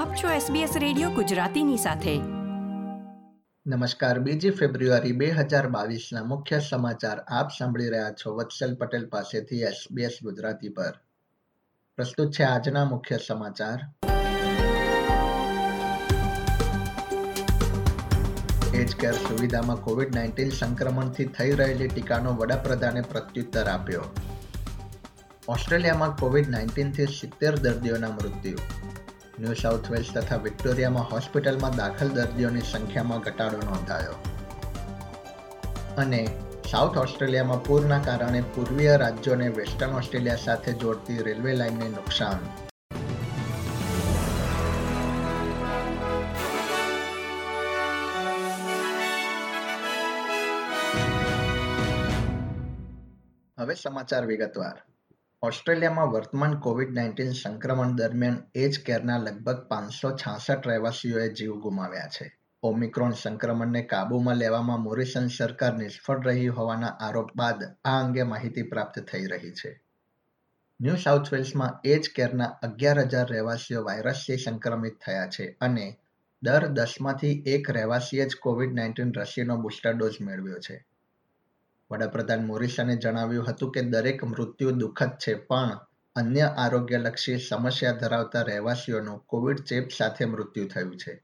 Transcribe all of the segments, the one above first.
આપ છો SBS radio ગુજરાતીની સાથે. નમસ્કાર, બીજી ફેબ્રુઆરી બે હજાર બાવીસના મુખ્ય સમાચાર આપ સાંભળી રહ્યા છો વત્સલ પટેલ પાસેથી SBS ગુજરાતી પર. પ્રસ્તુત છે આજના મુખ્ય સમાચાર. એજ કેર સુવિધામાં કોવિડ નાઇન્ટીન સંક્રમણથી થઈ રહેલી ટીકાનો વડાપ્રધાને પ્રત્યુત્તર આપ્યો. ઓસ્ટ્રેલિયામાં કોવિડ નાઇન્ટીનથી સિત્તેર દર્દીઓના મૃત્યુ. ન્યૂ સાઉથ વેલ્સ તથા વિક્ટોરિયામાં હોસ્પિટલમાં દાખલ દર્દીઓની સંખ્યામાં ઘટાડો નોંધાયો. અને સાઉથ ઓસ્ટ્રેલિયામાં પૂરના કારણે પૂર્વીય રાજ્યોને વેસ્ટર્ન ઓસ્ટ્રેલિયા સાથે જોડતી રેલવે લાઇનને નુકસાન. હવે સમાચાર વિગતવાર. ઓસ્ટ્રેલિયામાં વર્તમાન કોવિડ નાઇન્ટીન સંક્રમણ દરમિયાન એજ કેરના લગભગ પાંચસો છાસઠ રહેવાસીઓએ જીવ ગુમાવ્યા છે. ઓમિક્રોન સંક્રમણને કાબૂમાં લેવામાં મોરિસન સરકાર નિષ્ફળ રહી હોવાના આરોપ બાદ આ અંગે માહિતી પ્રાપ્ત થઈ રહી છે. ન્યૂ સાઉથ વેલ્સમાં એજ કેરના અગિયાર હજાર રહેવાસીઓ વાયરસથી સંક્રમિત થયા છે અને દર દસમાંથી એક રહેવાસીએ જ કોવિડ નાઇન્ટીન રસીનો બુસ્ટર ડોઝ મેળવ્યો છે. વડાપ્રધાન મોરિસને જણાવ્યું હતું કે દરેક મૃત્યુ દુઃખદ છે, પણ અન્ય આરોગ્યલક્ષી સમસ્યા ધરાવતા રહેવાસીઓનું કોવિડ ચેપ સાથે મૃત્યુ થયું છે.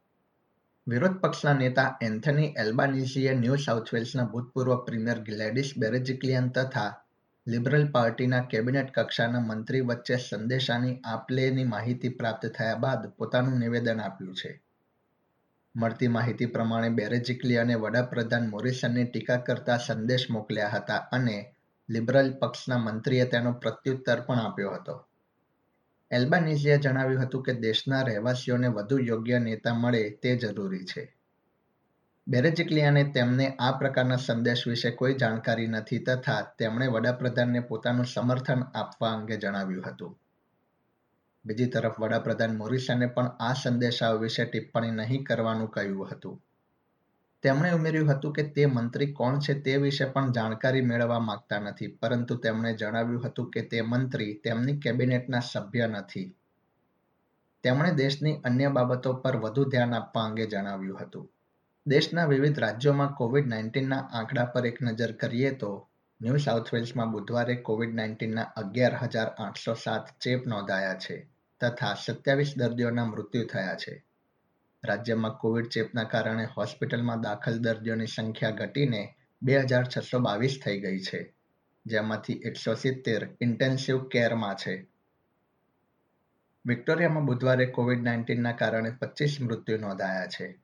વિરોધ પક્ષના નેતા એન્થની એલ્બાનીઝીએ ન્યૂ સાઉથ વેલ્સના ભૂતપૂર્વ પ્રીમિયર ગ્લેડિસ બેરેજિક્લિયન તથા લિબરલ પાર્ટીના કેબિનેટ કક્ષાના મંત્રી વચ્ચે સંદેશાની આપલેની માહિતી પ્રાપ્ત થયા બાદ પોતાનું નિવેદન આપ્યું છે. મળતી માહિતી પ્રમાણે બેરેજિકલી અને વડાપ્રધાન મોરિસનની ટીકા કરતા સંદેશ મોકલ્યા હતા અને લિબરલ પક્ષના મંત્રીએ તેનો પ્રત્યુત્તર પણ આપ્યો હતો. એલ્બાનીઝીએ જણાવ્યું હતું કે દેશના રહેવાસીઓને વધુ યોગ્ય નેતા મળે તે જરૂરી છે. બેરેજિકલિયાને તેમને આ પ્રકારના સંદેશ વિશે કોઈ જાણકારી નથી તથા તેમણે વડાપ્રધાનને પોતાનું સમર્થન આપવા અંગે જણાવ્યું હતું. બીજી તરફ વડાપ્રધાન મોરિસને પણ આ સંદેશાઓ વિશે ટિપ્પણી નહીં કરવાનું કહ્યું હતું. તેમણે ઉમેર્યું હતું કે તે મંત્રી કોણ છે તે વિશે પણ જાણકારી મેળવવા માંગતા નથી, પરંતુ તેમણે જણાવ્યું હતું કે તે મંત્રી તેમની કેબિનેટના સભ્ય નથી. તેમણે દેશની અન્ય બાબતો પર વધુ ધ્યાન આપવા અંગે જણાવ્યું હતું. દેશના વિવિધ રાજ્યોમાં કોવિડ નાઇન્ટીનના આંકડા પર એક નજર કરીએ તો, ન્યૂ સાઉથ વેલ્સમાં બુધવારે કોવિડ નાઇન્ટીનના અગિયાર હજાર આઠસો સાત ચેપ નોંધાયા છે. તથા સત્યાવીસ દર્દીઓના મૃત્યુ થયા છે. રાજ્યમાં કોવિડ ચેપના કારણે હોસ્પિટલમાં દાખલ દર્દીઓની સંખ્યા ઘટીને બે હજાર છસો બાવીસ થઈ ગઈ છે, જેમાંથી એકસો સિત્તેર ઇન્ટેન્સિવ કેરમાં છે. વિક્ટોરિયામાં બુધવારે કોવિડ નાઇન્ટીનના કારણે પચીસ મૃત્યુ નોંધાયા છે.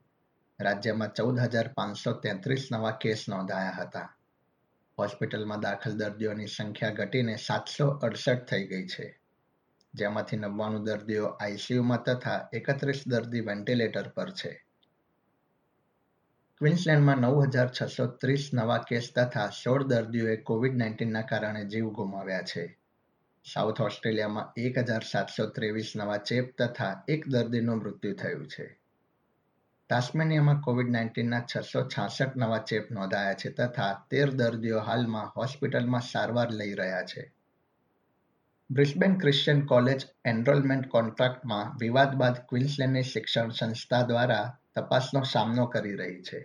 રાજ્યમાં ચૌદ હજાર પાંચસો તેત્રીસ નવા કેસ નોંધાયા હતા. હોસ્પિટલમાં દાખલ દર્દીઓની સંખ્યા ઘટીને સાતસો અડસઠ થઈ ગઈ છે. જેમાંથી નવ્વાણું દર્દીઓ આઈસીયુમાં તથા એકત્રીસ દર્દી વેન્ટિલેટર પર છે. ક્વિન્સલેન્ડમાં નવ હજાર છસો ત્રીસ નવા કેસ તથા સોળ દર્દીઓએ કોવિડ નાઇન્ટીનના કારણે જીવ ગુમાવ્યા છે. સાઉથ ઓસ્ટ્રેલિયામાં એક હજાર સાતસો ત્રેવીસ નવા ચેપ તથા એક દર્દીનું મૃત્યુ થયું છે. તાસ્મેનિયામાં કોવિડ નાઇન્ટીનના છસો છાસઠ નવા ચેપ નોંધાયા છે તથા તેર દર્દીઓ હાલમાં હોસ્પિટલમાં સારવાર લઈ રહ્યા છે. બ્રિસ્બેન ક્રિશ્ચિયન કોલેજ એનરોલમેન્ટ કોન્ટ્રાક્ટમાં વિવાદ બાદ ક્વિન્સલેન્ડની શિક્ષણ સંસ્થા દ્વારા તપાસનો સામનો કરી રહી છે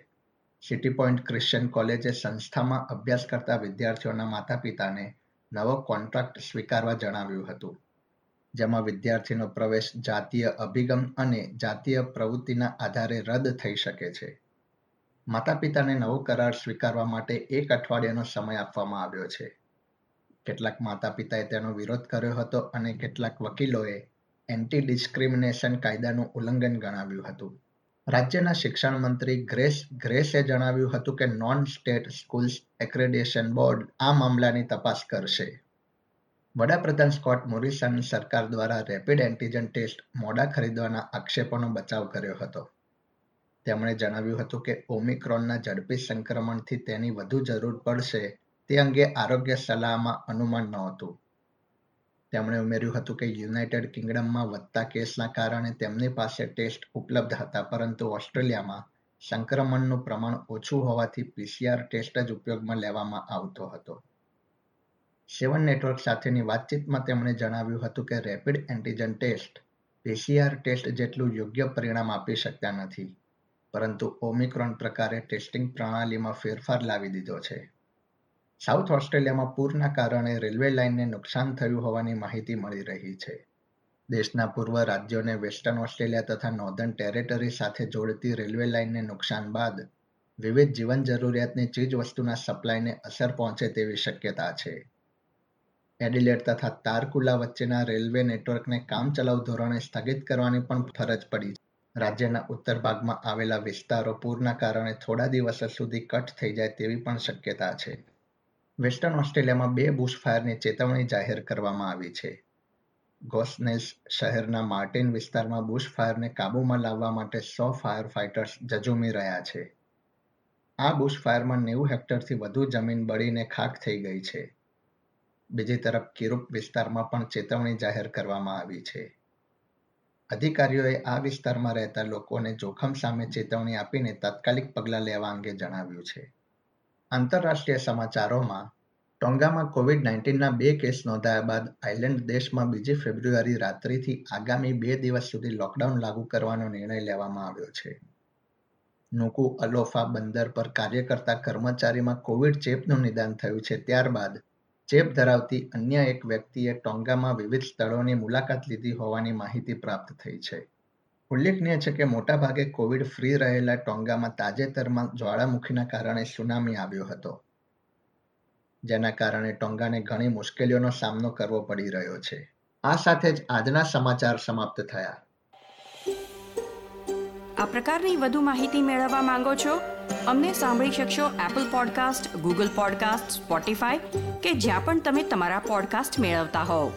સિટી પોઈન્ટ ક્રિશ્ચિયન કોલેજે સંસ્થામાં અભ્યાસ કરતા વિદ્યાર્થીઓના માતા પિતાને નવો કોન્ટ્રાક્ટ સ્વીકારવા જણાવ્યું હતું જેમાં વિદ્યાર્થીનો પ્રવેશ જાતીય અભિગમ અને જાતીય પ્રવૃત્તિના આધારે રદ થઈ શકે છે માતા પિતાને નવો કરાર સ્વીકારવા માટે એક અઠવાડિયાનો સમય આપવામાં આવ્યો છે કેટલાક માતા પિતાએ તેનો વિરોધ કર્યો હતો અને કેટલાક વકીલોએ એન્ટી ડિસ્ક્રિમિનેશન કાયદાનું ઉલ્લંઘન ગણાવ્યું હતું. રાજ્યના શિક્ષણ મંત્રી ગ્રેસ, ગ્રેસે જણાવ્યું હતું કે non state schools accreditation board આ મામલાની તપાસ કરશે. વડાપ્રધાન સ્કોટ મોરિસન સરકાર દ્વારા રેપિડ એન્ટીજન ટેસ્ટ મોડા ખરીદવાના આક્ષેપોનો બચાવ કર્યો હતો. તેમણે જણાવ્યું હતું કે ઓમિક્રોનના ઝડપી સંક્રમણથી તેની વધુ જરૂર પડશે તે અંગે આરોગ્ય સલાહમાં અનુમાન નહોતું. તેમણે ઉમેર્યું હતું કે યુનાઇટેડ કિંગડમમાં વધતા કેસના કારણે તેમની પાસે ટેસ્ટ ઉપલબ્ધ હતા, પરંતુ ઓસ્ટ્રેલિયામાં સંક્રમણનું પ્રમાણ ઓછું હોવાથી પીસીઆર ટેસ્ટ જ ઉપયોગમાં લેવામાં આવતો હતો. સેવન નેટવર્ક સાથેની વાતચીતમાં તેમણે જણાવ્યું હતું કે rapid antigen test PCR test જેટલું યોગ્ય પરિણામ આપી શકતા નથી, પરંતુ ઓમિક્રોન પ્રકારે ટેસ્ટિંગ પ્રણાલીમાં ફેરફાર લાવી દીધો છે. સાઉથ ઓસ્ટ્રેલિયામાં પૂરના કારણે રેલવે લાઇનને નુકસાન થયું હોવાની માહિતી મળી રહી છે. દેશના પૂર્વ રાજ્યોને વેસ્ટર્ન ઓસ્ટ્રેલિયા તથા નોર્ધન ટેરેટરી સાથે જોડતી રેલવે લાઇનને નુકસાન બાદ વિવિધ જીવન જરૂરિયાતની ચીજ વસ્તુના સપ્લાયને અસર પહોંચે તેવી શક્યતા છે. એડિલેટ તથા તારકુલા વચ્ચેના રેલવે નેટવર્કને કામચલાઉ ધોરણે સ્થગિત કરવાની પણ ફરજ પડી રાજ્યના ઉત્તર ભાગમાં આવેલા વિસ્તારો પૂરના કારણે થોડા દિવસો સુધી કટ થઈ જાય તેવી પણ શક્યતા છે. વેસ્ટર્ન ઓસ્ટ્રેલિયામાં બે બુશફાયરની ચેતવણી જાહેર કરવામાં આવી છે. ગોસનેસ શહેરના માર્ટિન વિસ્તારમાં બુશફાયરને કાબૂમાં લાવવા માટે સો ફાયર ફાઇટર્સ જજુમી રહ્યા છે. આ બુશફાયરમાં નેવું હેક્ટરથી વધુ જમીન બળીને ખાખ થઈ ગઈ છે. બીજી તરફ કિરુપ વિસ્તારમાં પણ ચેતવણી જાહેર કરવામાં આવી છે. અધિકારીઓએ આ વિસ્તારમાં રહેતા લોકોને જોખમ સામે ચેતવણી આપીને તાત્કાલિક પગલાં લેવા અંગે જણાવ્યું છે. આંતરરાષ્ટ્રીય સમાચારોમાં, ટોંગામાં કોવિડ નાઇન્ટીનના બે કેસ નોંધાયા બાદ આઇલેન્ડ દેશમાં બીજી ફેબ્રુઆરી રાત્રિથી આગામી બે દિવસ સુધી લોકડાઉન લાગુ કરવાનો નિર્ણય લેવામાં આવ્યો છે. નુકુ અલોફા બંદર પર કાર્ય કરતા કર્મચારીમાં કોવિડ ચેપનું નિદાન થયું છે ત્યારબાદ ચેપ ધરાવતી અન્ય એક વ્યક્તિએ ટોંગામાં વિવિધ સ્થળોની મુલાકાત લીધી હોવાની માહિતી પ્રાપ્ત થઈ છે. ઉલ્લેખનીય છે કે મોટાભાગે કોવિડ ફ્રી રહેલા ટોંગામાં તાજેતરમાં જ્વાળામુખીના કારણે સુનામી આવ્યો હતો, જેના કારણે ટોંગાને ઘણી મુશ્કેલીઓનો સામનો કરવો પડી રહ્યો છે. આ સાથે જ આજના સમાચાર સમાપ્ત થયા. આ પ્રકારની વધુ માહિતી મેળવવા માંગો છો? અમને સાંભળી શકશો Apple podcast Google podcast Spotify કે જ્યાં પણ તમે તમારા પોડકાસ્ટ મેળવતા હોવ.